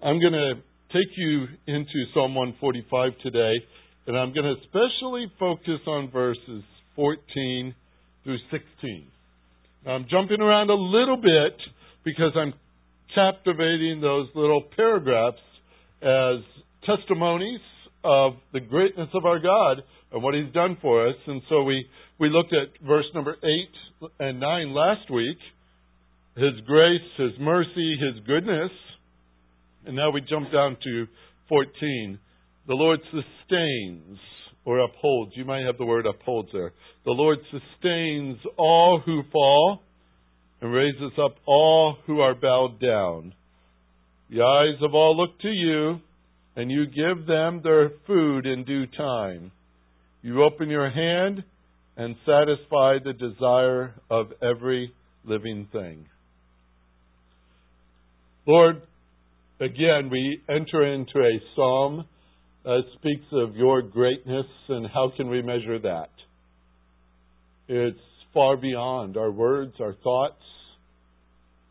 I'm going to take you into Psalm 145 today, and I'm going to especially focus on verses 14 through 16. Now, I'm jumping around a little bit because I'm captivating those little paragraphs as testimonies of the greatness of our God and what He's done for us. And so we, we looked at verse number 8 and 9 last week His grace, His mercy, His goodness. And now we jump down to 14. The Lord sustains or upholds. You might have the word upholds there. The Lord sustains all who fall and raises up all who are bowed down. The eyes of all look to you, and you give them their food in due time. You open your hand and satisfy the desire of every living thing. Lord, again, we enter into a psalm that speaks of your greatness, and how can we measure that? It's far beyond our words, our thoughts.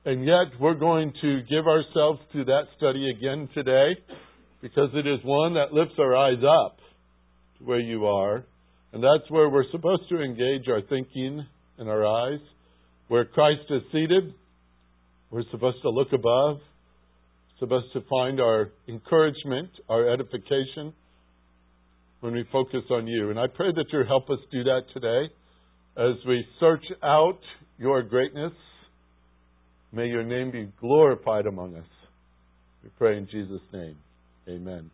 And yet, we're going to give ourselves to that study again today because it is one that lifts our eyes up to where you are. And that's where we're supposed to engage our thinking and our eyes. Where Christ is seated, we're supposed to look above supposed to find our encouragement, our edification when we focus on you. And I pray that you'll help us do that today as we search out your greatness. May your name be glorified among us. We pray in Jesus' name. Amen.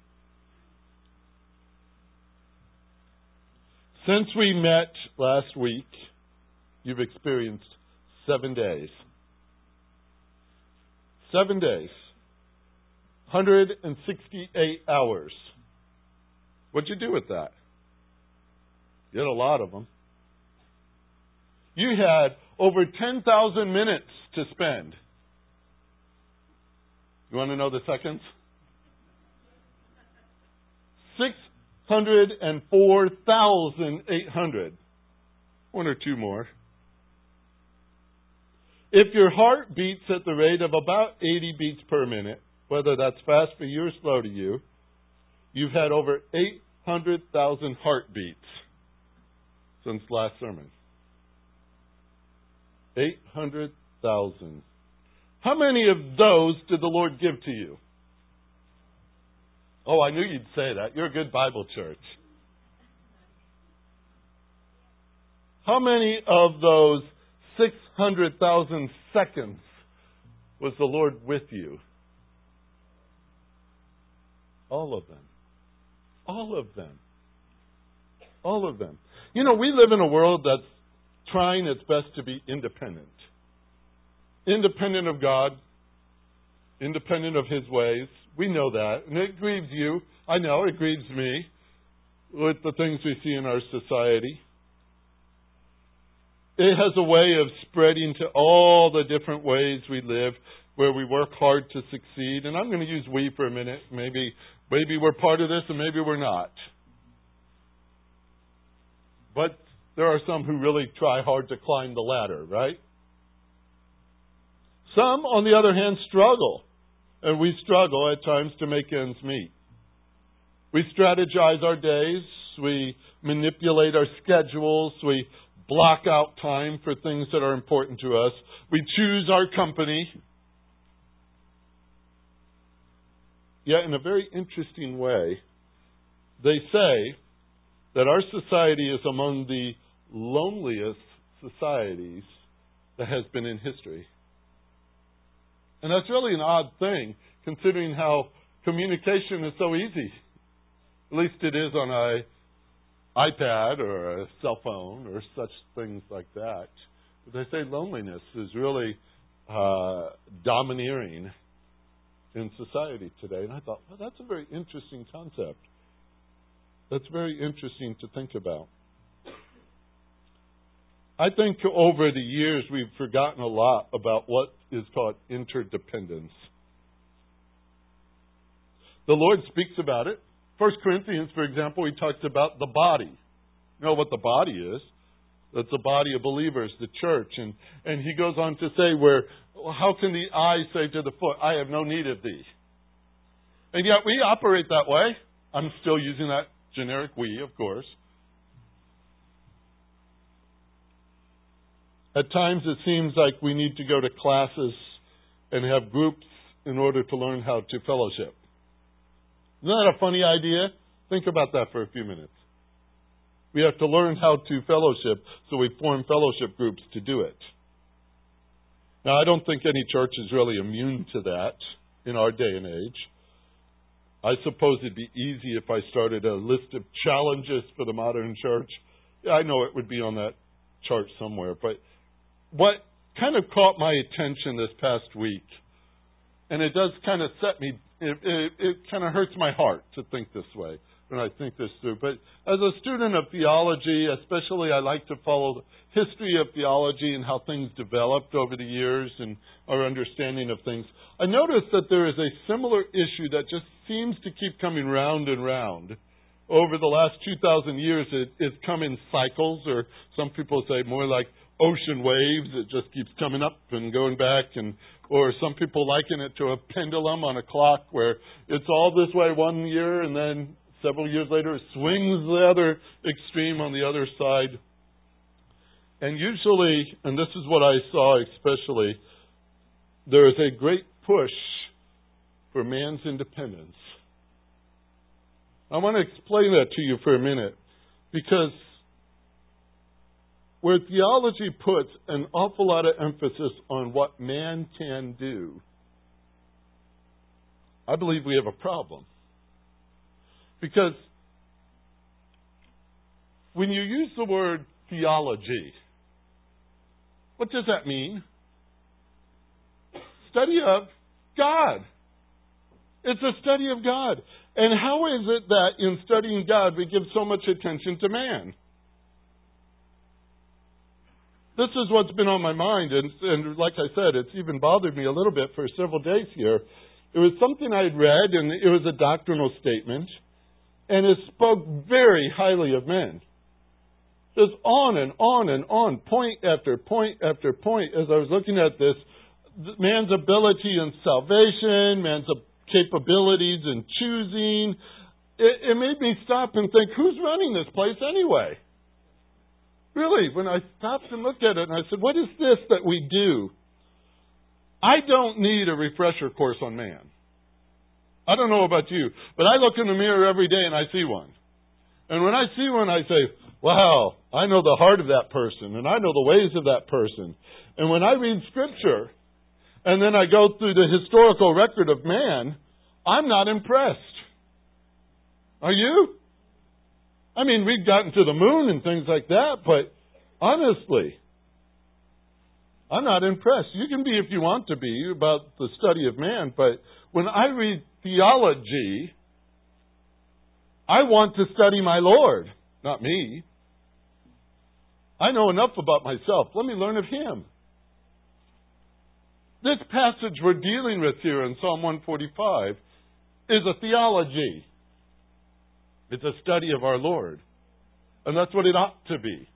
Since we met last week, you've experienced seven days. Seven days 168 hours. What'd you do with that? You had a lot of them. You had over 10,000 minutes to spend. You want to know the seconds? 604,800. One or two more. If your heart beats at the rate of about 80 beats per minute, whether that's fast for you or slow to you, you've had over 800,000 heartbeats since last sermon. 800,000. How many of those did the Lord give to you? Oh, I knew you'd say that. You're a good Bible church. How many of those 600,000 seconds was the Lord with you? All of them. All of them. All of them. You know, we live in a world that's trying its best to be independent. Independent of God, independent of His ways. We know that. And it grieves you. I know it grieves me with the things we see in our society. It has a way of spreading to all the different ways we live where we work hard to succeed. And I'm going to use we for a minute. Maybe Maybe we're part of this and maybe we're not. But there are some who really try hard to climb the ladder, right? Some, on the other hand, struggle. And we struggle at times to make ends meet. We strategize our days. We manipulate our schedules. We block out time for things that are important to us. We choose our company. Yet, in a very interesting way, they say that our society is among the loneliest societies that has been in history. And that's really an odd thing, considering how communication is so easy. At least it is on a iPad or a cell phone or such things like that. But they say loneliness is really uh, domineering in society today. And I thought, well, that's a very interesting concept. That's very interesting to think about. I think over the years we've forgotten a lot about what is called interdependence. The Lord speaks about it. First Corinthians, for example, he talks about the body. You know what the body is? That's the body of believers, the church. And, and he goes on to say, where how can the eye say to the foot, I have no need of thee? And yet we operate that way. I'm still using that generic we, of course. At times it seems like we need to go to classes and have groups in order to learn how to fellowship. Isn't that a funny idea? Think about that for a few minutes. We have to learn how to fellowship, so we form fellowship groups to do it. Now, I don't think any church is really immune to that in our day and age. I suppose it'd be easy if I started a list of challenges for the modern church. I know it would be on that chart somewhere, but what kind of caught my attention this past week, and it does kind of set me, it, it, it kind of hurts my heart to think this way when I think this through. But as a student of theology, especially, I like to follow the history of theology and how things developed over the years and our understanding of things. I noticed that there is a similar issue that just seems to keep coming round and round. Over the last 2,000 years, it, it's come in cycles, or some people say more like ocean waves. It just keeps coming up and going back, and or some people liken it to a pendulum on a clock where it's all this way one year, and then several years later swings the other extreme on the other side. And usually, and this is what I saw especially, there is a great push for man's independence. I want to explain that to you for a minute because where theology puts an awful lot of emphasis on what man can do, I believe we have a problem. Because when you use the word theology, what does that mean? Study of God. It's a study of God. And how is it that in studying God we give so much attention to man? This is what's been on my mind, and, and like I said, it's even bothered me a little bit for several days here. It was something I had read, and it was a doctrinal statement, and it spoke very highly of men. Just on and on and on, point after point after point, as I was looking at this, man's ability in salvation, man's capabilities in choosing, it, it made me stop and think, who's running this place anyway? Really, when I stopped and looked at it and I said, what is this that we do? I don't need a refresher course on man. I don't know about you, but I look in the mirror every day and I see one. And when I see one, I say, wow, I know the heart of that person and I know the ways of that person. And when I read scripture and then I go through the historical record of man, I'm not impressed. Are you? I mean, we've gotten to the moon and things like that, but honestly, I'm not impressed. You can be if you want to be about the study of man, but when I read theology, I want to study my Lord, not me. I know enough about myself. Let me learn of Him. This passage we're dealing with here in Psalm 145 is a theology. It's a study of our Lord. And that's what it ought to be.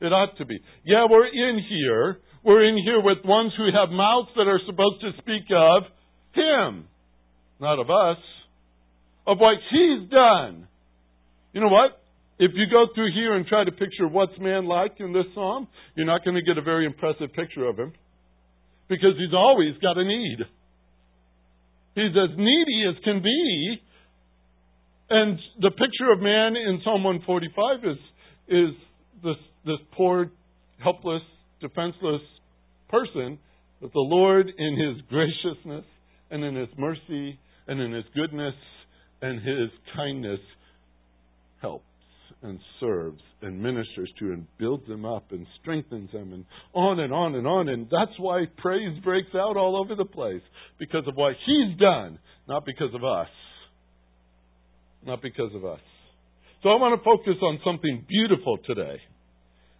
It ought to be. Yeah, we're in here. We're in here with ones who have mouths that are supposed to speak of Him, not of us, of what He's done. You know what? If you go through here and try to picture what's man like in this psalm, you're not going to get a very impressive picture of him because he's always got a need. He's as needy as can be, and the picture of man in Psalm 145 is, is this, this poor, helpless, defenseless person that the Lord, in His graciousness and in His mercy and in His goodness and His kindness, helps and serves and ministers to and builds them up and strengthens them and on and on and on. And that's why praise breaks out all over the place because of what He's done, not because of us not because of us. So I want to focus on something beautiful today.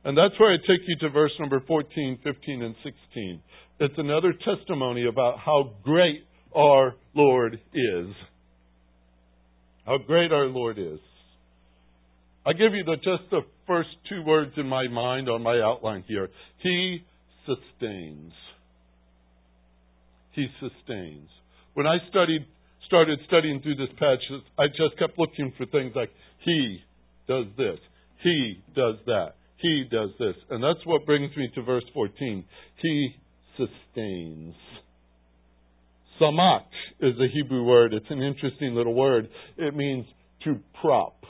And that's where I take you to verse number 14, 15, and 16. It's another testimony about how great our Lord is. How great our Lord is. I give you the, just the first two words in my mind on my outline here. He sustains. He sustains. When I studied started studying through this passage, I just kept looking for things like He does this, He does that, He does this. And that's what brings me to verse 14. He sustains. Samak is a Hebrew word. It's an interesting little word. It means to prop.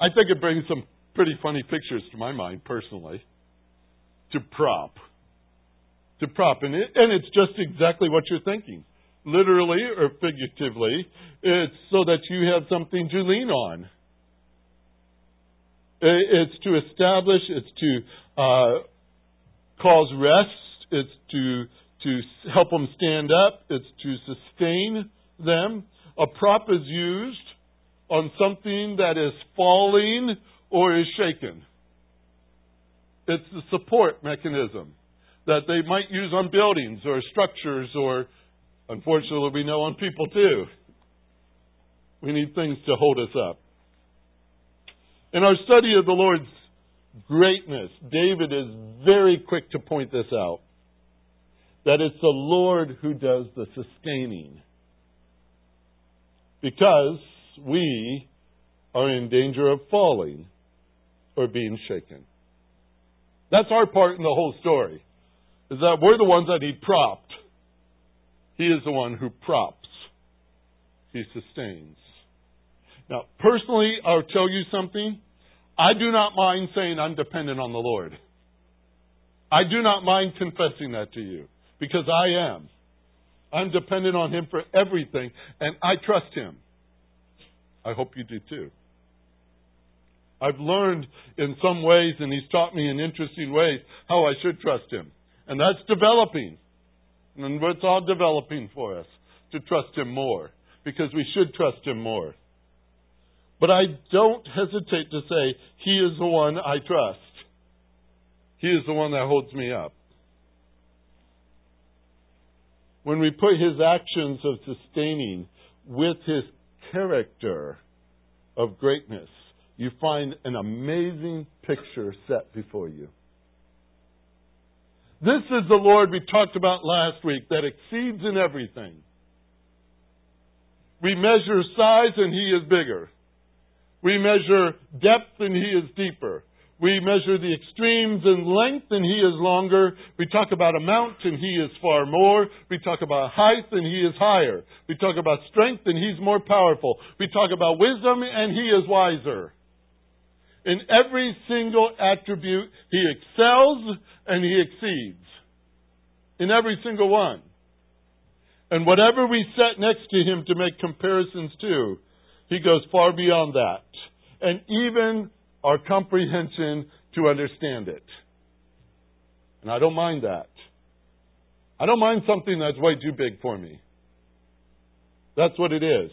I think it brings some pretty funny pictures to my mind personally. To prop. To prop. And, it, and it's just exactly what you're thinking. Literally or figuratively, it's so that you have something to lean on. It's to establish, it's to uh, cause rest, it's to to help them stand up, it's to sustain them. A prop is used on something that is falling or is shaken. It's the support mechanism that they might use on buildings or structures or, unfortunately, we know on people too. We need things to hold us up. In our study of the Lord's greatness, David is very quick to point this out that it's the Lord who does the sustaining. Because we are in danger of falling or being shaken. That's our part in the whole story. Is that we're the ones that need propped. He is the one who props. He sustains. Now, personally, I'll tell you something. I do not mind saying I'm dependent on the Lord. I do not mind confessing that to you because I am. I'm dependent on Him for everything, and I trust Him. I hope you do too. I've learned in some ways, and He's taught me in interesting ways, how I should trust Him. And that's developing. And it's all developing for us to trust Him more, because we should trust Him more. But I don't hesitate to say, He is the one I trust. He is the one that holds me up. When we put His actions of sustaining with His character of greatness, you find an amazing picture set before you. This is the Lord we talked about last week that exceeds in everything. We measure size and He is bigger. We measure depth and He is deeper. We measure the extremes in length and he is longer. We talk about amount and he is far more. We talk about height and he is higher. We talk about strength and he's more powerful. We talk about wisdom and he is wiser. In every single attribute, he excels and he exceeds. In every single one. And whatever we set next to him to make comparisons to, he goes far beyond that. And even our comprehension to understand it. And I don't mind that. I don't mind something that's way too big for me. That's what it is.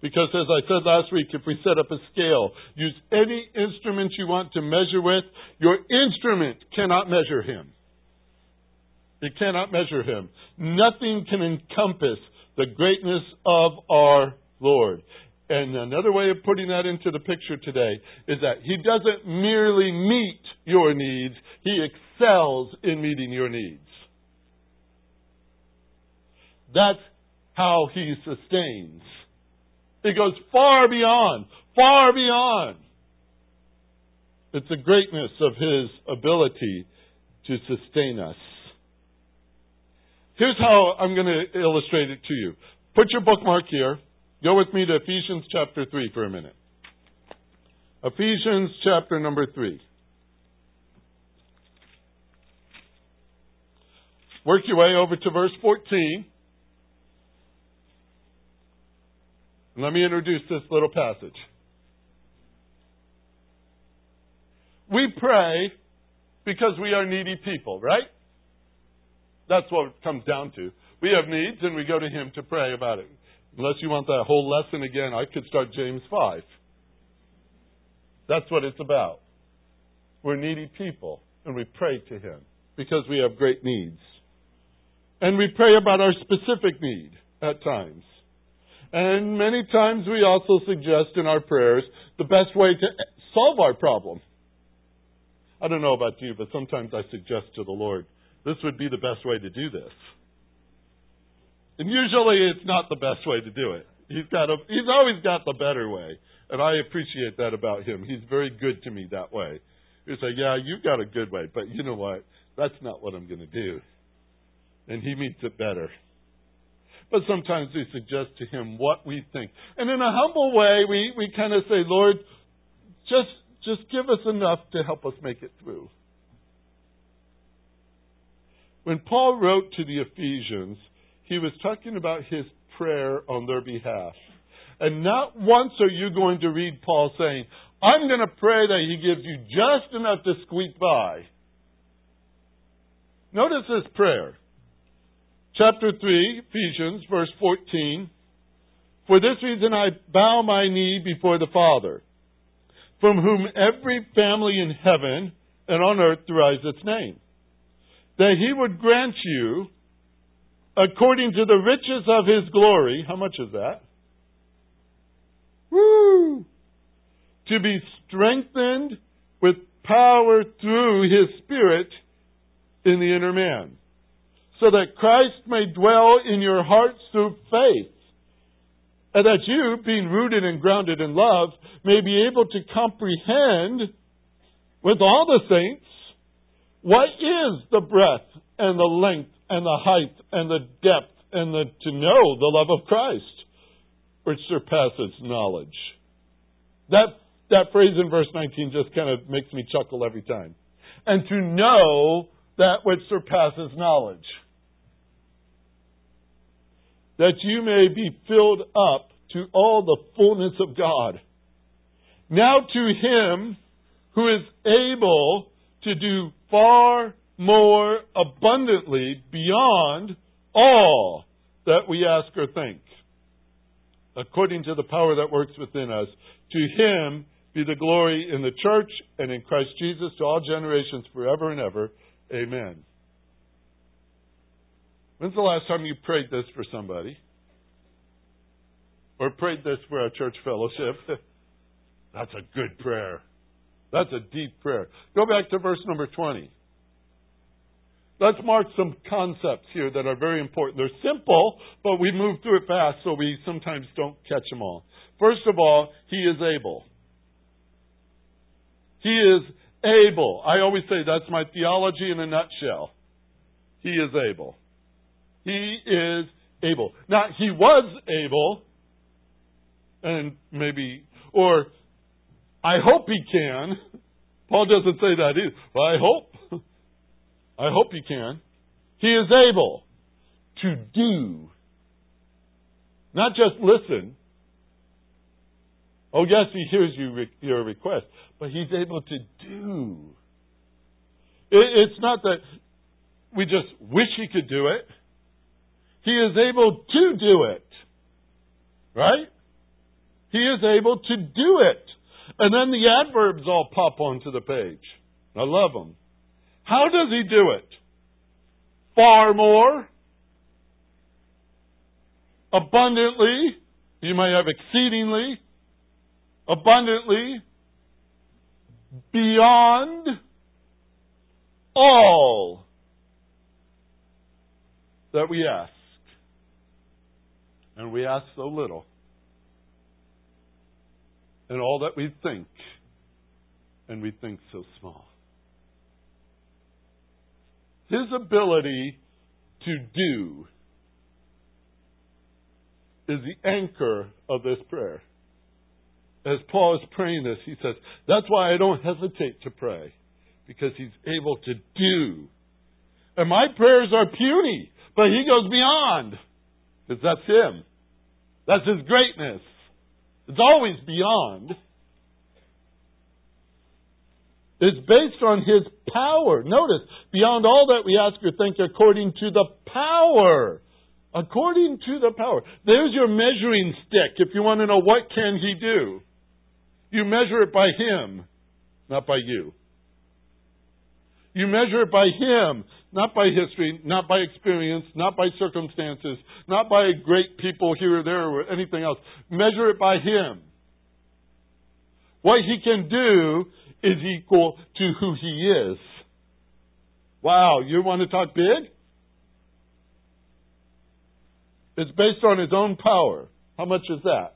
Because as I said last week, if we set up a scale, use any instrument you want to measure with, your instrument cannot measure him. It cannot measure him. Nothing can encompass the greatness of our Lord. And another way of putting that into the picture today is that He doesn't merely meet your needs, He excels in meeting your needs. That's how He sustains. It goes far beyond, far beyond. It's the greatness of His ability to sustain us. Here's how I'm going to illustrate it to you. Put your bookmark here. Go with me to Ephesians chapter 3 for a minute. Ephesians chapter number 3. Work your way over to verse 14. Let me introduce this little passage. We pray because we are needy people, right? That's what it comes down to. We have needs and we go to Him to pray about it. Unless you want that whole lesson again, I could start James 5. That's what it's about. We're needy people, and we pray to Him because we have great needs. And we pray about our specific need at times. And many times we also suggest in our prayers the best way to solve our problem. I don't know about you, but sometimes I suggest to the Lord, this would be the best way to do this. And usually it's not the best way to do it. He's got a, he's always got the better way. And I appreciate that about him. He's very good to me that way. He'll say, Yeah, you've got a good way, but you know what? That's not what I'm going to do. And he meets it better. But sometimes we suggest to him what we think. And in a humble way, we, we kind of say, Lord, just, just give us enough to help us make it through. When Paul wrote to the Ephesians, he was talking about his prayer on their behalf. And not once are you going to read Paul saying, I'm going to pray that he gives you just enough to squeak by. Notice this prayer. Chapter 3, Ephesians, verse 14. For this reason I bow my knee before the Father, from whom every family in heaven and on earth derives its name, that he would grant you, according to the riches of his glory, how much is that? Woo! To be strengthened with power through his Spirit in the inner man, so that Christ may dwell in your hearts through faith, and that you, being rooted and grounded in love, may be able to comprehend with all the saints what is the breadth and the length and the height and the depth and the, to know the love of Christ which surpasses knowledge. That, that phrase in verse 19 just kind of makes me chuckle every time. And to know that which surpasses knowledge. That you may be filled up to all the fullness of God. Now to Him who is able to do far more abundantly beyond all that we ask or think according to the power that works within us. To him be the glory in the church and in Christ Jesus to all generations forever and ever. Amen. When's the last time you prayed this for somebody? Or prayed this for our church fellowship? That's a good prayer. That's a deep prayer. Go back to verse number 20. Let's mark some concepts here that are very important. They're simple, but we move through it fast, so we sometimes don't catch them all. First of all, He is able. He is able. I always say that's my theology in a nutshell. He is able. He is able. Now, He was able, and maybe, or I hope He can. Paul doesn't say that either. Well, I hope. I hope you can. He is able to do, not just listen. Oh, yes, he hears you, your request, but he's able to do. it's not that we just wish he could do it. He is able to do it. Right? He is able to do it. And then the adverbs all pop onto the page. I love them. How does he do it? Far more, abundantly, you may have exceedingly, abundantly, beyond all that we ask. And we ask so little. And all that we think, and we think so small. His ability to do is the anchor of this prayer. As Paul is praying this, he says, That's why I don't hesitate to pray, because he's able to do. And my prayers are puny, but he goes beyond, because that's him. That's his greatness. It's always beyond. It's based on His power. Notice, beyond all that we ask or think, according to the power. According to the power. There's your measuring stick if you want to know what can He do. You measure it by Him, not by you. You measure it by Him, not by history, not by experience, not by circumstances, not by great people here or there or anything else. Measure it by Him. What He can do is equal to who he is. Wow, you want to talk big? It's based on his own power. How much is that?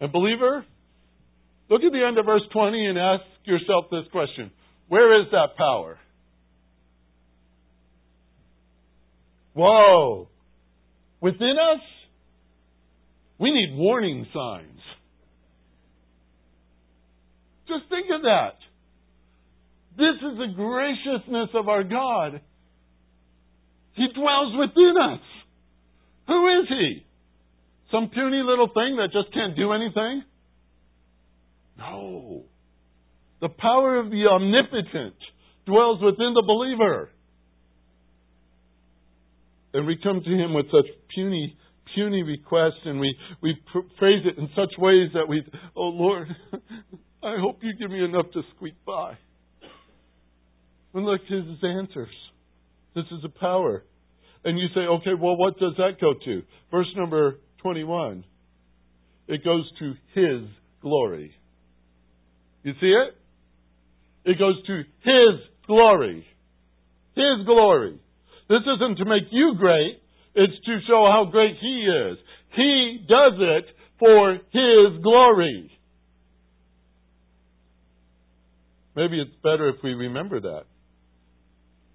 And believer, look at the end of verse 20 and ask yourself this question. Where is that power? Whoa. Within us? We need warning signs. Just think of that. This is the graciousness of our God. He dwells within us. Who is He? Some puny little thing that just can't do anything? No. The power of the omnipotent dwells within the believer. And we come to Him with such puny, puny requests, and we, we phrase it in such ways that we, oh Lord, I hope you give me enough to squeak by. And look, at his answers. This is a power. And you say, okay, well, what does that go to? Verse number 21. It goes to his glory. You see it? It goes to his glory. His glory. This isn't to make you great, it's to show how great he is. He does it for his glory. Maybe it's better if we remember that.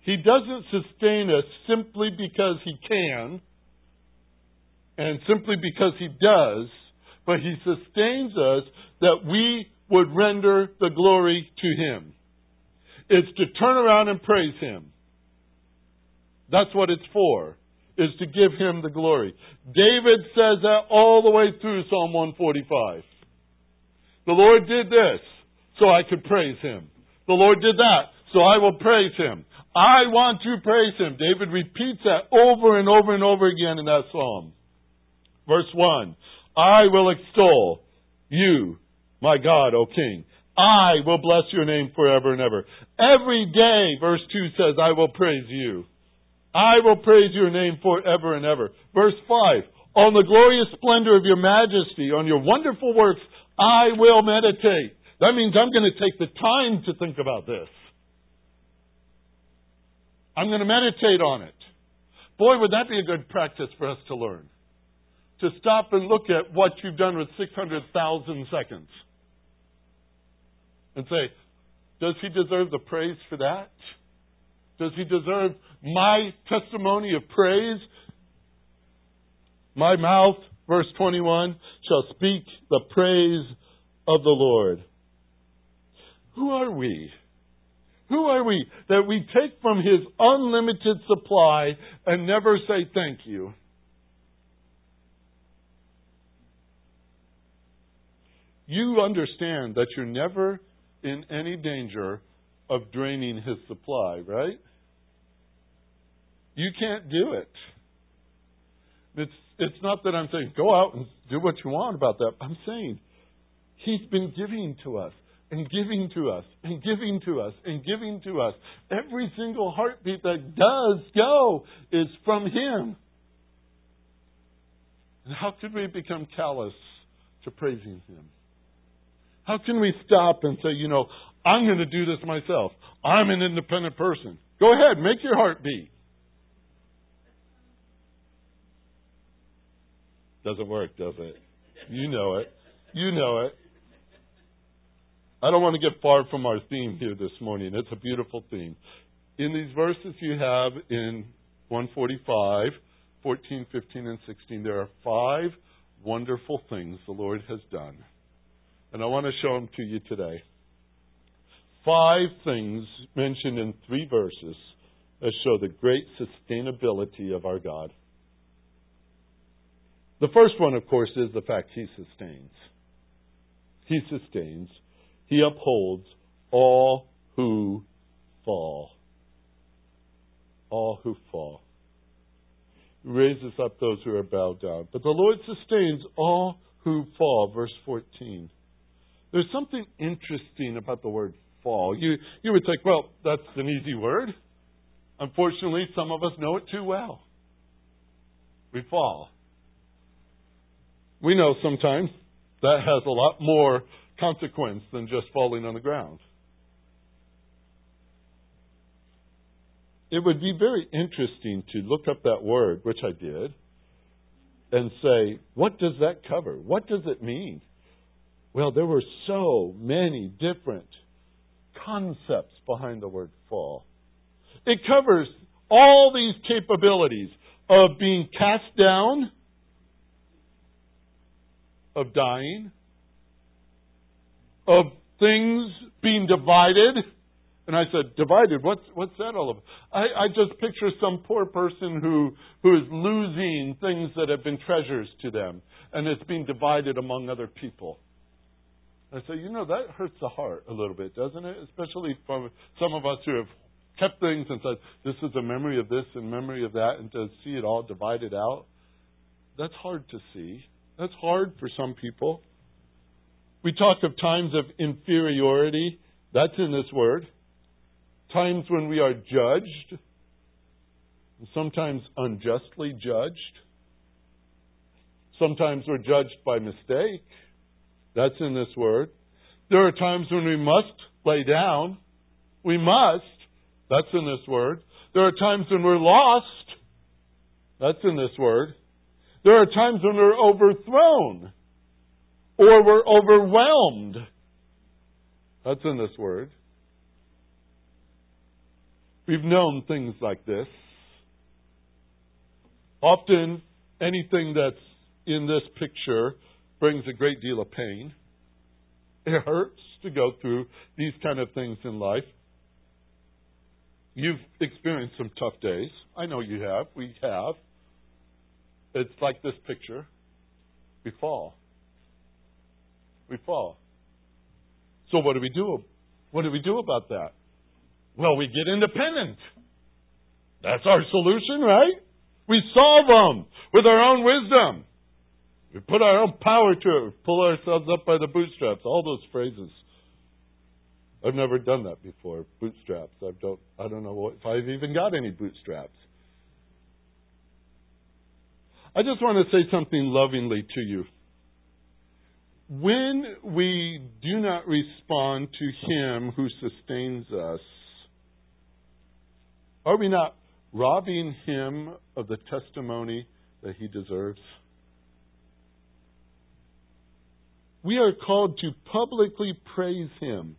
He doesn't sustain us simply because He can and simply because He does, but He sustains us that we would render the glory to Him. It's to turn around and praise Him. That's what it's for, is to give Him the glory. David says that all the way through Psalm 145. The Lord did this so I could praise Him. The Lord did that so I will praise Him. I want to praise him. David repeats that over and over and over again in that psalm. Verse 1 I will extol you, my God, O King. I will bless your name forever and ever. Every day, verse 2 says, I will praise you. I will praise your name forever and ever. Verse 5 On the glorious splendor of your majesty, on your wonderful works, I will meditate. That means I'm going to take the time to think about this. I'm going to meditate on it. Boy, would that be a good practice for us to learn. To stop and look at what you've done with 600,000 seconds. And say, does he deserve the praise for that? Does he deserve my testimony of praise? My mouth, verse 21, shall speak the praise of the Lord. Who are we? Who are we that we take from His unlimited supply and never say thank you? You understand that you're never in any danger of draining His supply, right? You can't do it. It's, it's not that I'm saying go out and do what you want about that. I'm saying He's been giving to us and giving to us and giving to us and giving to us. Every single heartbeat that does go is from Him. And how could we become callous to praising Him? How can we stop and say, you know, I'm going to do this myself? I'm an independent person. Go ahead, make your heart beat. Doesn't work, does it? You know it. You know it. I don't want to get far from our theme here this morning. It's a beautiful theme. In these verses you have in 145, 14, 15, and 16, there are five wonderful things the Lord has done. And I want to show them to you today. Five things mentioned in three verses that show the great sustainability of our God. The first one, of course, is the fact He sustains. He sustains. He upholds all who fall. All who fall. He raises up those who are bowed down. But the Lord sustains all who fall. Verse 14. There's something interesting about the word fall. You, you would think, well, that's an easy word. Unfortunately, some of us know it too well. We fall. We know sometimes that has a lot more consequence than just falling on the ground. it would be very interesting to look up that word, which I did, and say, what does that cover? What does it mean? Well, there were so many different concepts behind the word fall. It covers all these capabilities of being cast down, of dying, of things being divided. And I said, divided? What's what's that all about? I, I just picture some poor person who who is losing things that have been treasures to them, and it's being divided among other people. I say, you know, that hurts the heart a little bit, doesn't it? Especially for some of us who have kept things and said, this is a memory of this and memory of that, and to see it all divided out. That's hard to see. That's hard for some people. We talk of times of inferiority. That's in this word. Times when we are judged, sometimes unjustly judged. Sometimes we're judged by mistake. That's in this word. There are times when we must lay down. We must. That's in this word. There are times when we're lost. That's in this word. There are times when we're overthrown or we're overwhelmed. That's in this word. We've known things like this. Often, anything that's in this picture brings a great deal of pain. It hurts to go through these kind of things in life. You've experienced some tough days. I know you have. We have. It's like this picture. We fall. We fall. So what do we do? What do we do about that? Well, we get independent. That's our solution, right? We solve them with our own wisdom. We put our own power to it. Pull ourselves up by the bootstraps. All those phrases. I've never done that before. Bootstraps. I don't. I don't know if I've even got any bootstraps. I just want to say something lovingly to you. When we do not respond to Him who sustains us, are we not robbing Him of the testimony that He deserves? We are called to publicly praise Him.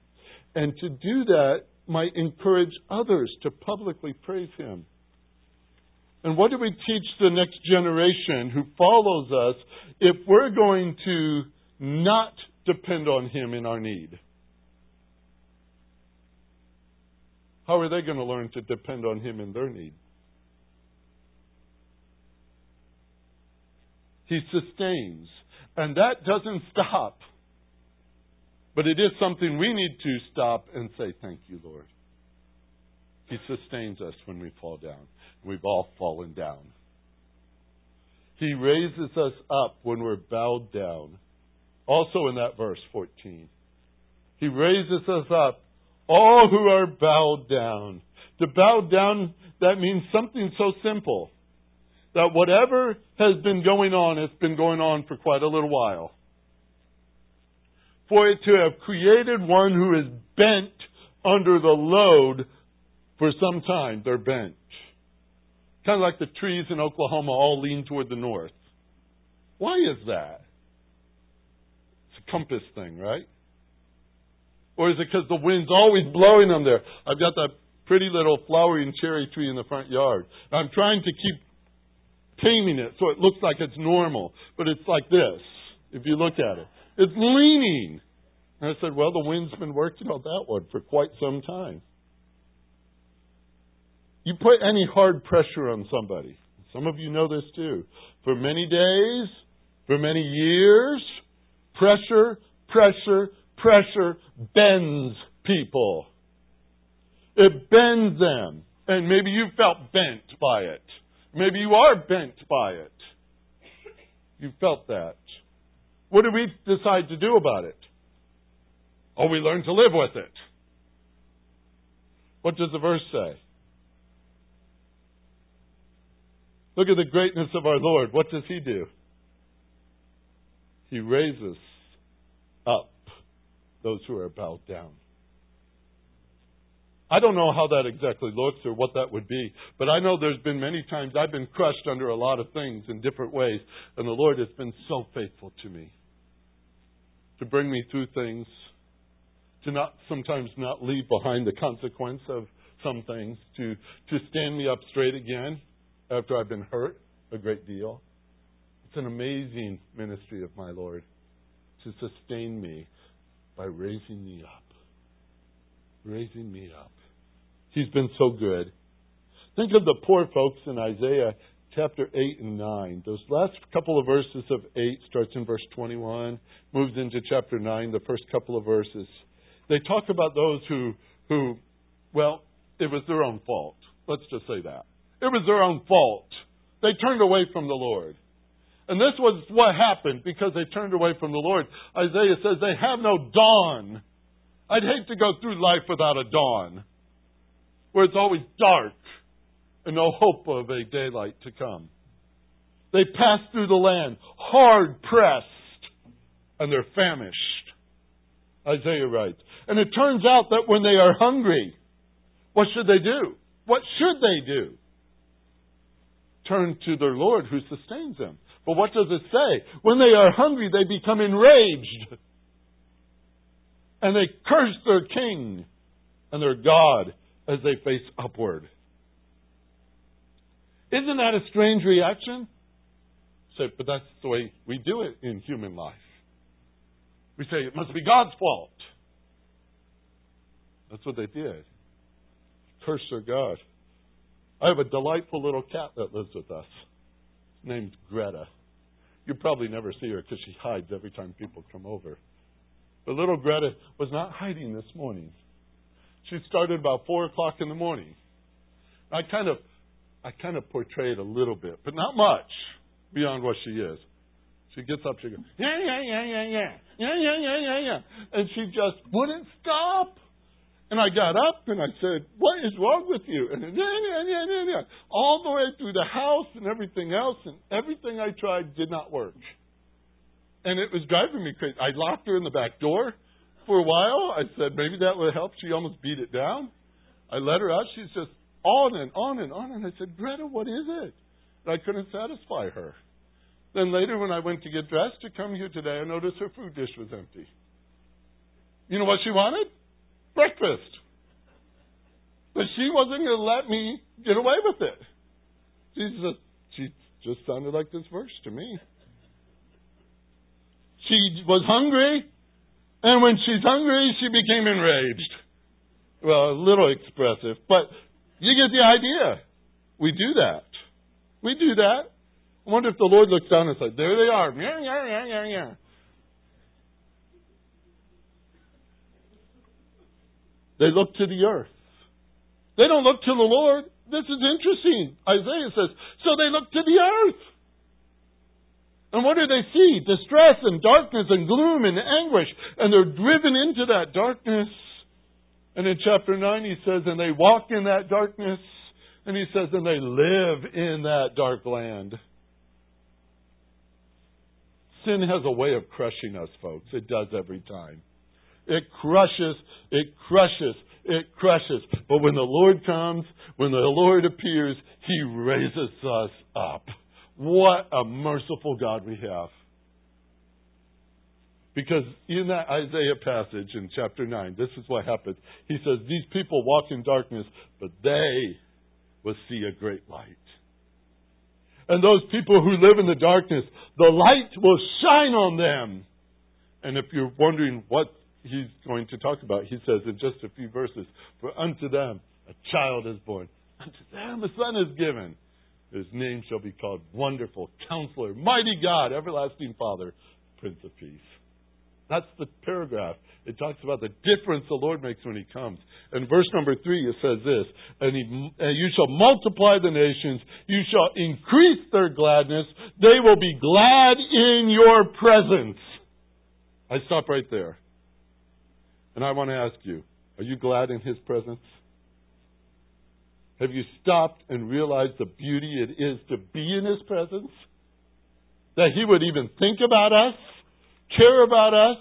And to do that might encourage others to publicly praise Him. And what do we teach the next generation who follows us if we're going to not depend on Him in our need? How are they going to learn to depend on Him in their need? He sustains. And that doesn't stop. But it is something we need to stop and say, Thank you, Lord. He sustains us when we fall down. We've all fallen down. He raises us up when we're bowed down. Also in that verse 14. He raises us up, all who are bowed down. To bow down, that means something so simple that whatever has been going on, it's been going on for quite a little while. For it to have created one who is bent under the load for some time, they're bent. Kind of like the trees in Oklahoma all lean toward the north. Why is that? It's a compass thing, right? Or is it because the wind's always blowing them there? I've got that pretty little flowering cherry tree in the front yard. I'm trying to keep taming it so it looks like it's normal. But it's like this, if you look at it. It's leaning. And I said, Well, the wind's been working on that one for quite some time. You put any hard pressure on somebody. Some of you know this too. For many days, for many years, pressure, pressure, pressure bends people. It bends them. And maybe you felt bent by it. Maybe you are bent by it. You felt that. What do we decide to do about it? Oh, we learn to live with it. What does the verse say? Look at the greatness of our Lord. What does He do? He raises up those who are bowed down. I don't know how that exactly looks or what that would be, but I know there's been many times I've been crushed under a lot of things in different ways, and the Lord has been so faithful to me to bring me through things, to not sometimes not leave behind the consequence of some things, to to stand me up straight again after I've been hurt a great deal. It's an amazing ministry of my Lord to sustain me by raising me up. Raising me up. He's been so good. Think of the poor folks in Isaiah chapter 8 and 9. Those last couple of verses of 8 starts in verse 21, moves into chapter 9, the first couple of verses. They talk about those who, who, well, it was their own fault. Let's just say that. It was their own fault. They turned away from the Lord. And this was what happened because they turned away from the Lord. Isaiah says they have no dawn. I'd hate to go through life without a dawn, where it's always dark and no hope of a daylight to come. They pass through the land hard pressed and they're famished. Isaiah writes. And it turns out that when they are hungry, what should they do? What should they do? Turn to their Lord who sustains them. But what does it say? When they are hungry, they become enraged. And they curse their king and their God as they face upward. Isn't that a strange reaction? Say, but that's the way we do it in human life. We say it must be God's fault. That's what they did. Curse their God. I have a delightful little cat that lives with us named Greta. You probably never see her because she hides every time people come over. But little Greta was not hiding this morning. She started about four o'clock in the morning. I kind of I kind of portray it a little bit, but not much beyond what she is. She gets up, she goes, yeah, yeah, yeah, yeah, yeah, yeah, yeah, yeah, yeah, yeah. And she just wouldn't stop. And I got up and I said, What is wrong with you? And yeah, yeah, yeah, yeah, yeah. All the way through the house and everything else, and everything I tried did not work. And it was driving me crazy. I locked her in the back door for a while. I said, Maybe that would help. She almost beat it down. I let her out. She's just on and on and on. And I said, Greta, what is it? And I couldn't satisfy her. Then later, when I went to get dressed to come here today, I noticed her food dish was empty. You know what she wanted? breakfast. But she wasn't going to let me get away with it. She just, she just sounded like this verse to me. She was hungry, and when she's hungry, she became enraged. Well, a little expressive, but you get the idea. We do that. We do that. I wonder if the Lord looks down and says, There they are. Yeah, yeah, yeah, yeah, yeah. They look to the earth. They don't look to the Lord. This is interesting. Isaiah says, so they look to the earth. And what do they see? Distress and darkness and gloom and anguish. And they're driven into that darkness. And in chapter 9 he says, and they walk in that darkness. And he says, and they live in that dark land. Sin has a way of crushing us, folks. It does every time. It crushes, it crushes, it crushes. But when the Lord comes, when the Lord appears, He raises us up. What a merciful God we have. Because in that Isaiah passage in chapter 9, this is what happens. He says, These people walk in darkness, but they will see a great light. And those people who live in the darkness, the light will shine on them. And if you're wondering what he's going to talk about. He says in just a few verses, For unto them a child is born, unto them a son is given. His name shall be called Wonderful, Counselor, Mighty God, Everlasting Father, Prince of Peace. That's the paragraph. It talks about the difference the Lord makes when He comes. In verse number three, it says this, and, he, and you shall multiply the nations, you shall increase their gladness, they will be glad in your presence. I stop right there. And I want to ask you, are you glad in His presence? Have you stopped and realized the beauty it is to be in His presence? That He would even think about us, care about us?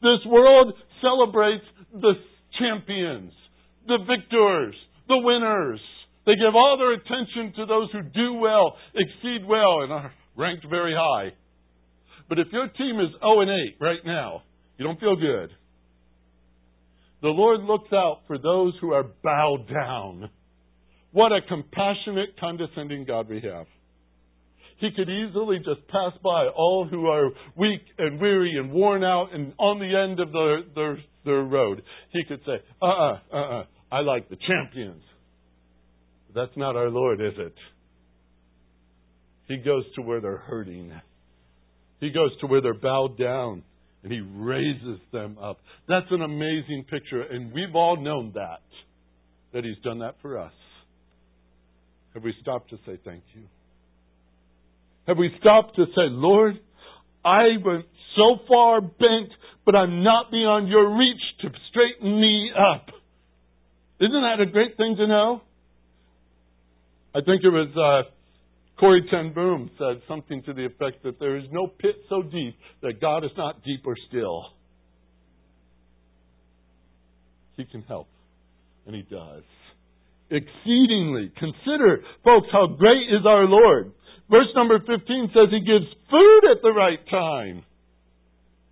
This world celebrates the champions, the victors, the winners. They give all their attention to those who do well, exceed well, and are ranked very high. But if your team is 0 and 8 right now, you don't feel good. The Lord looks out for those who are bowed down. What a compassionate, condescending God we have. He could easily just pass by all who are weak and weary and worn out and on the end of their, their, their road. He could say, uh uh-uh, uh, uh uh, I like the champions. That's not our Lord, is it? He goes to where they're hurting. He goes to where they're bowed down and he raises them up. That's an amazing picture, and we've all known that, that he's done that for us. Have we stopped to say thank you? Have we stopped to say, Lord, I went so far bent, but I'm not beyond your reach to straighten me up? Isn't that a great thing to know? I think it was uh, Corrie Ten Boom said something to the effect that there is no pit so deep that God is not deeper still. He can help, and He does. Exceedingly. Consider, folks, how great is our Lord. Verse number 15 says He gives food at the right time.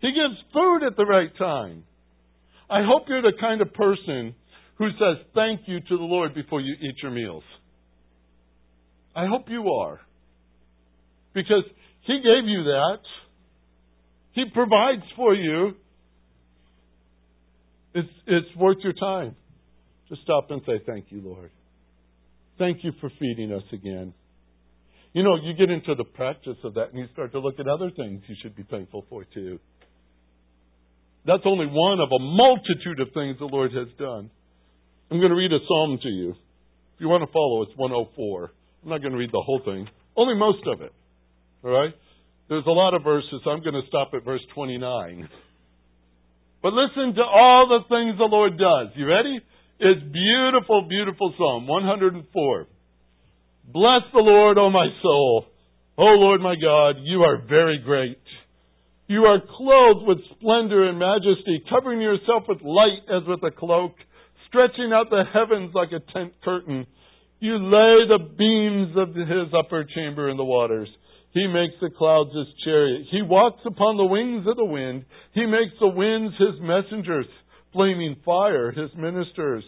He gives food at the right time. I hope you're the kind of person who says thank you to the Lord before you eat your meals. I hope you are. Because He gave you that. He provides for you. It's, it's worth your time. Just stop and say, Thank you, Lord. Thank you for feeding us again. You know, you get into the practice of that and you start to look at other things you should be thankful for too. That's only one of a multitude of things the Lord has done. I'm going to read a psalm to you. If you want to follow, it's 104. I'm not going to read the whole thing, only most of it. All right? There's a lot of verses, I'm going to stop at verse 29. But listen to all the things the Lord does. You ready? It's beautiful, beautiful Psalm 104. Bless the Lord, O my soul. O Lord my God, you are very great. You are clothed with splendor and majesty, covering yourself with light as with a cloak, stretching out the heavens like a tent curtain. You lay the beams of his upper chamber in the waters. He makes the clouds his chariot. He walks upon the wings of the wind. He makes the winds his messengers, flaming fire his ministers.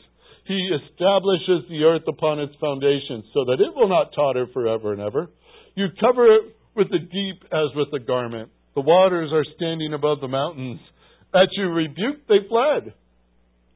He establishes the earth upon its foundations so that it will not totter forever and ever. You cover it with the deep as with a garment. The waters are standing above the mountains. At your rebuke they fled.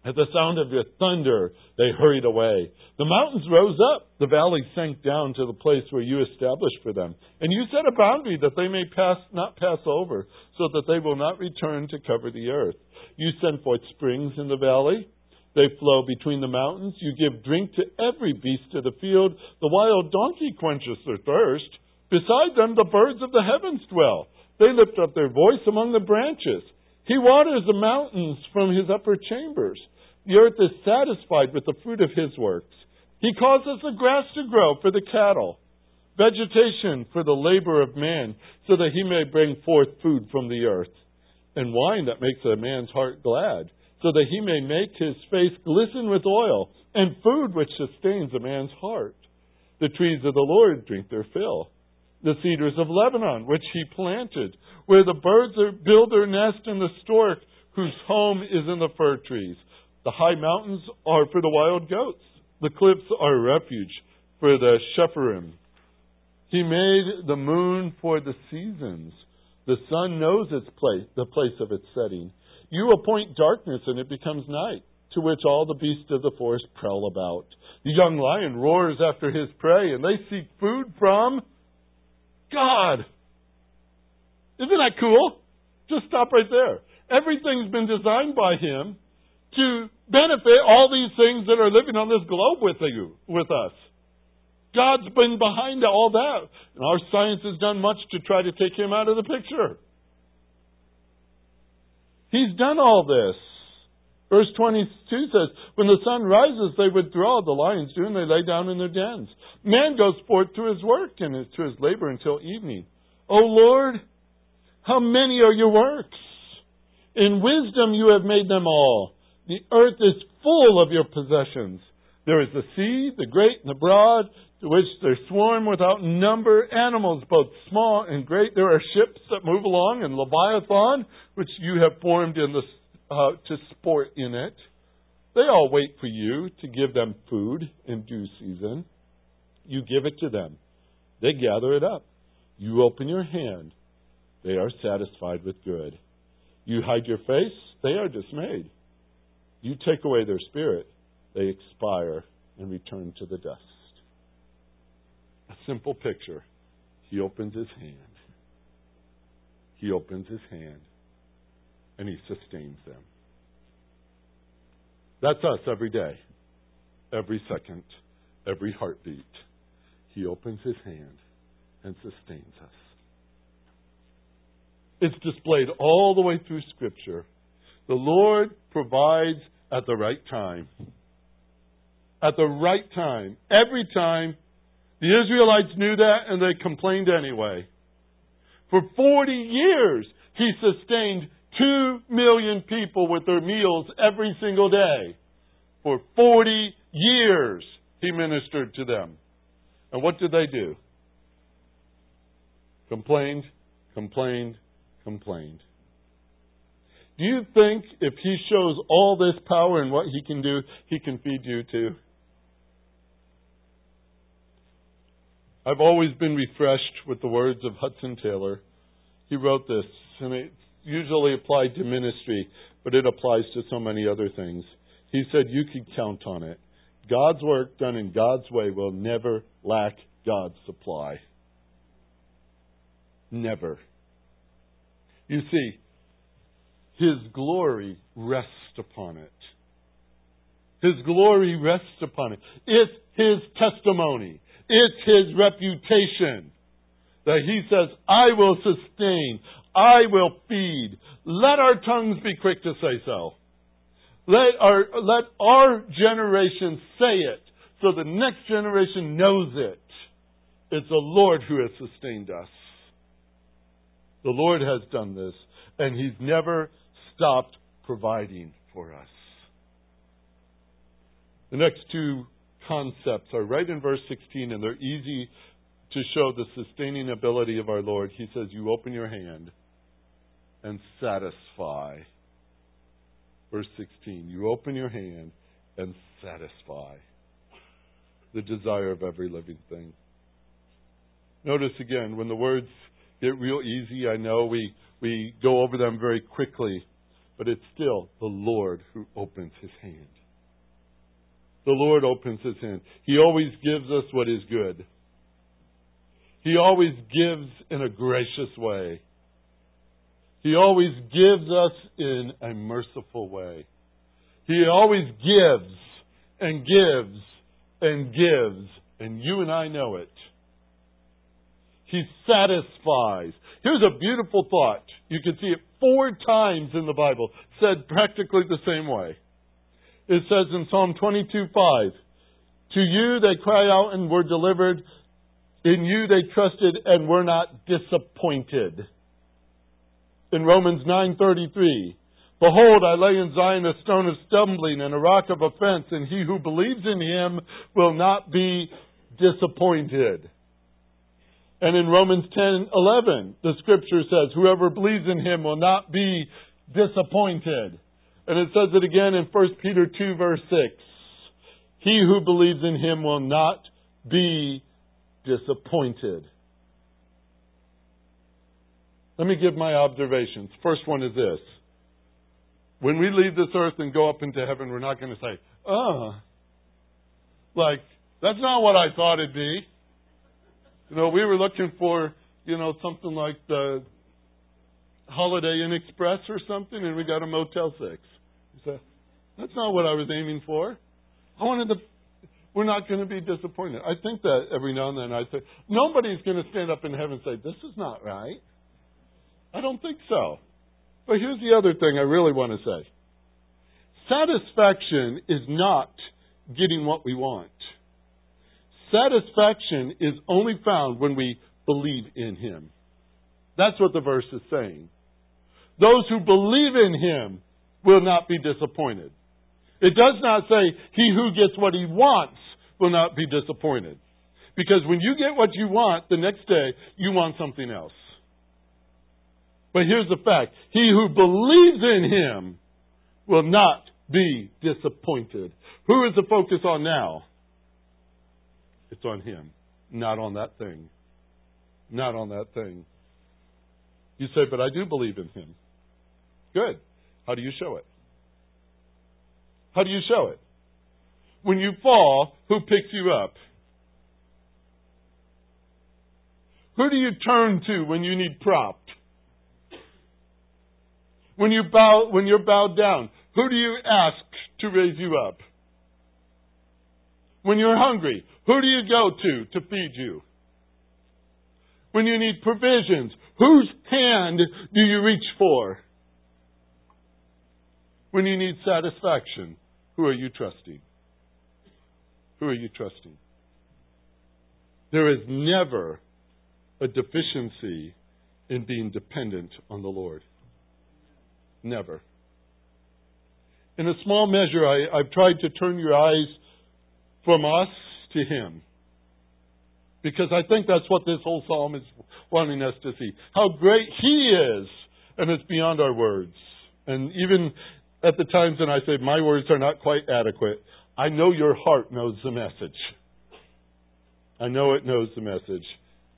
At the sound of your thunder, they hurried away. The mountains rose up, the valleys sank down to the place where you established for them. And you set a boundary that they may pass, not pass over, so that they will not return to cover the earth. You send forth springs in the valley. They flow between the mountains. You give drink to every beast of the field. The wild donkey quenches their thirst. Beside them, the birds of the heavens dwell. They lift up their voice among the branches. He waters the mountains from his upper chambers. The earth is satisfied with the fruit of his works. He causes the grass to grow for the cattle, vegetation for the labor of man, so that he may bring forth food from the earth, and wine that makes a man's heart glad, so that he may make his face glisten with oil, and food which sustains a man's heart. The trees of the Lord drink their fill. The cedars of Lebanon, which he planted, where the birds build their nest and the stork, whose home is in the fir trees. The high mountains are for the wild goats. The cliffs are a refuge for the shephanim. He made the moon for the seasons. The sun knows its place, the place of its setting. You appoint darkness and it becomes night, to which all the beasts of the forest prowl about. The young lion roars after his prey, and they seek food from God. Isn't that cool? Just stop right there. Everything's been designed by Him to benefit all these things that are living on this globe with you, with us. God's been behind all that. And our science has done much to try to take him out of the picture. He's done all this. Verse 22 says, When the sun rises, they withdraw, the lions do, and they lay down in their dens. Man goes forth to his work and to his labor until evening. O Lord, how many are your works? In wisdom you have made them all. The earth is full of your possessions. There is the sea, the great and the broad, to which there swarm without number animals, both small and great. There are ships that move along, and Leviathan, which you have formed in the, uh, to sport in it. They all wait for you to give them food in due season. You give it to them. They gather it up. You open your hand. They are satisfied with good. You hide your face. They are dismayed. You take away their spirit. They expire and return to the dust. Simple picture. He opens his hand. He opens his hand and he sustains them. That's us every day, every second, every heartbeat. He opens his hand and sustains us. It's displayed all the way through Scripture. The Lord provides at the right time. At the right time. Every time. The Israelites knew that and they complained anyway. For 40 years, He sustained 2 million people with their meals every single day. For 40 years, He ministered to them. And what did they do? Complained, complained, complained. Do you think if He shows all this power and what He can do, He can feed you too? I've always been refreshed with the words of Hudson Taylor. He wrote this, and it's usually applied to ministry, but it applies to so many other things. He said, You can count on it. God's work done in God's way will never lack God's supply. Never. You see, His glory rests upon it. His glory rests upon it. It's His testimony. It's His reputation that He says, I will sustain, I will feed. Let our tongues be quick to say so. Let our, let our generation say it so the next generation knows it. It's the Lord who has sustained us. The Lord has done this, and He's never stopped providing for us. The next two concepts are right in verse 16, and they're easy to show the sustaining ability of our Lord. He says, You open your hand and satisfy. Verse 16, you open your hand and satisfy the desire of every living thing. Notice again, when the words get real easy, I know we, we go over them very quickly, but it's still the Lord who opens his hand. The Lord opens his hand. He always gives us what is good. He always gives in a gracious way. He always gives us in a merciful way. He always gives and gives and gives, and you and I know it. He satisfies. Here's a beautiful thought. You can see it four times in the Bible, said practically the same way. It says in Psalm 22:5, To you they cried out and were delivered. In you they trusted and were not disappointed. In Romans 9:33, Behold, I lay in Zion a stone of stumbling and a rock of offense, and he who believes in him will not be disappointed. And in Romans 10:11, the scripture says, "Whoever believes in him will not be disappointed." And it says it again in 1 Peter 2 verse 6. He who believes in him will not be disappointed. Let me give my observations. First one is this. When we leave this earth and go up into heaven, we're not going to say, oh, like, that's not what I thought it'd be. You know, we were looking for, you know, something like the Holiday Inn Express or something, and we got a Motel 6. That's not what I was aiming for. I wanted to, we're not going to be disappointed. I think that every now and then I say, nobody's going to stand up in heaven and say, this is not right. I don't think so. But here's the other thing I really want to say satisfaction is not getting what we want. Satisfaction is only found when we believe in Him. That's what the verse is saying. Those who believe in Him will not be disappointed. It does not say, he who gets what he wants will not be disappointed. Because when you get what you want, the next day, you want something else. But here's the fact he who believes in him will not be disappointed. Who is the focus on now? It's on him, not on that thing. Not on that thing. You say, but I do believe in him. Good. How do you show it? How do you show it? When you fall, who picks you up? Who do you turn to when you need propped? When you bow, when you're bowed down, who do you ask to raise you up? When you're hungry, who do you go to to feed you? When you need provisions, whose hand do you reach for? When you need satisfaction, who are you trusting? Who are you trusting? There is never a deficiency in being dependent on the Lord. Never. In a small measure, I, have tried to turn your eyes from us to Him. Because I think that's what this whole psalm is wanting us to see. How great He is, and it's beyond our words. And even at the times when I say my words are not quite adequate, I know your heart knows the message. I know it knows the message.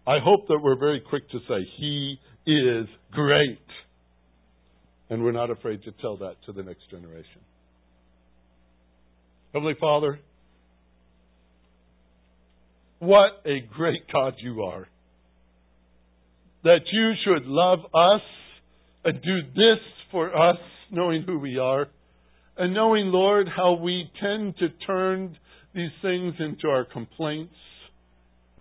I hope that we're very quick to say, He is great. And we're not afraid to tell that to the next generation. Heavenly Father, what a great God you are. That you should love us and do this for us, knowing who we are, and knowing, Lord, how we tend to turn these things into our complaints.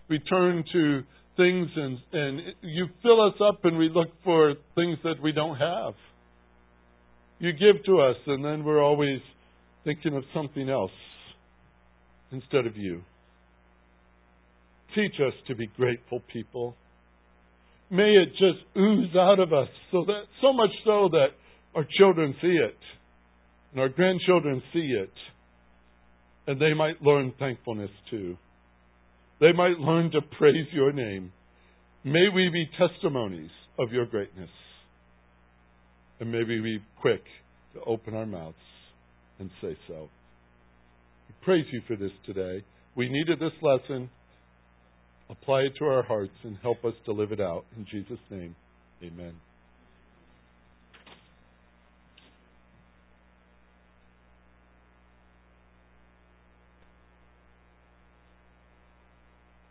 We turn to things and, and you fill us up and we look for things that we don't have. You give to us and then we're always thinking of something else instead of you. Teach us to be grateful people. May it just ooze out of us so that so much so that our children see it and our grandchildren see it and they might learn thankfulness too. They might learn to praise your name. May we be testimonies of your greatness. And may we be quick to open our mouths and say so. We praise you for this today. We needed this lesson. Apply it to our hearts and help us to live it out. In Jesus' name, amen.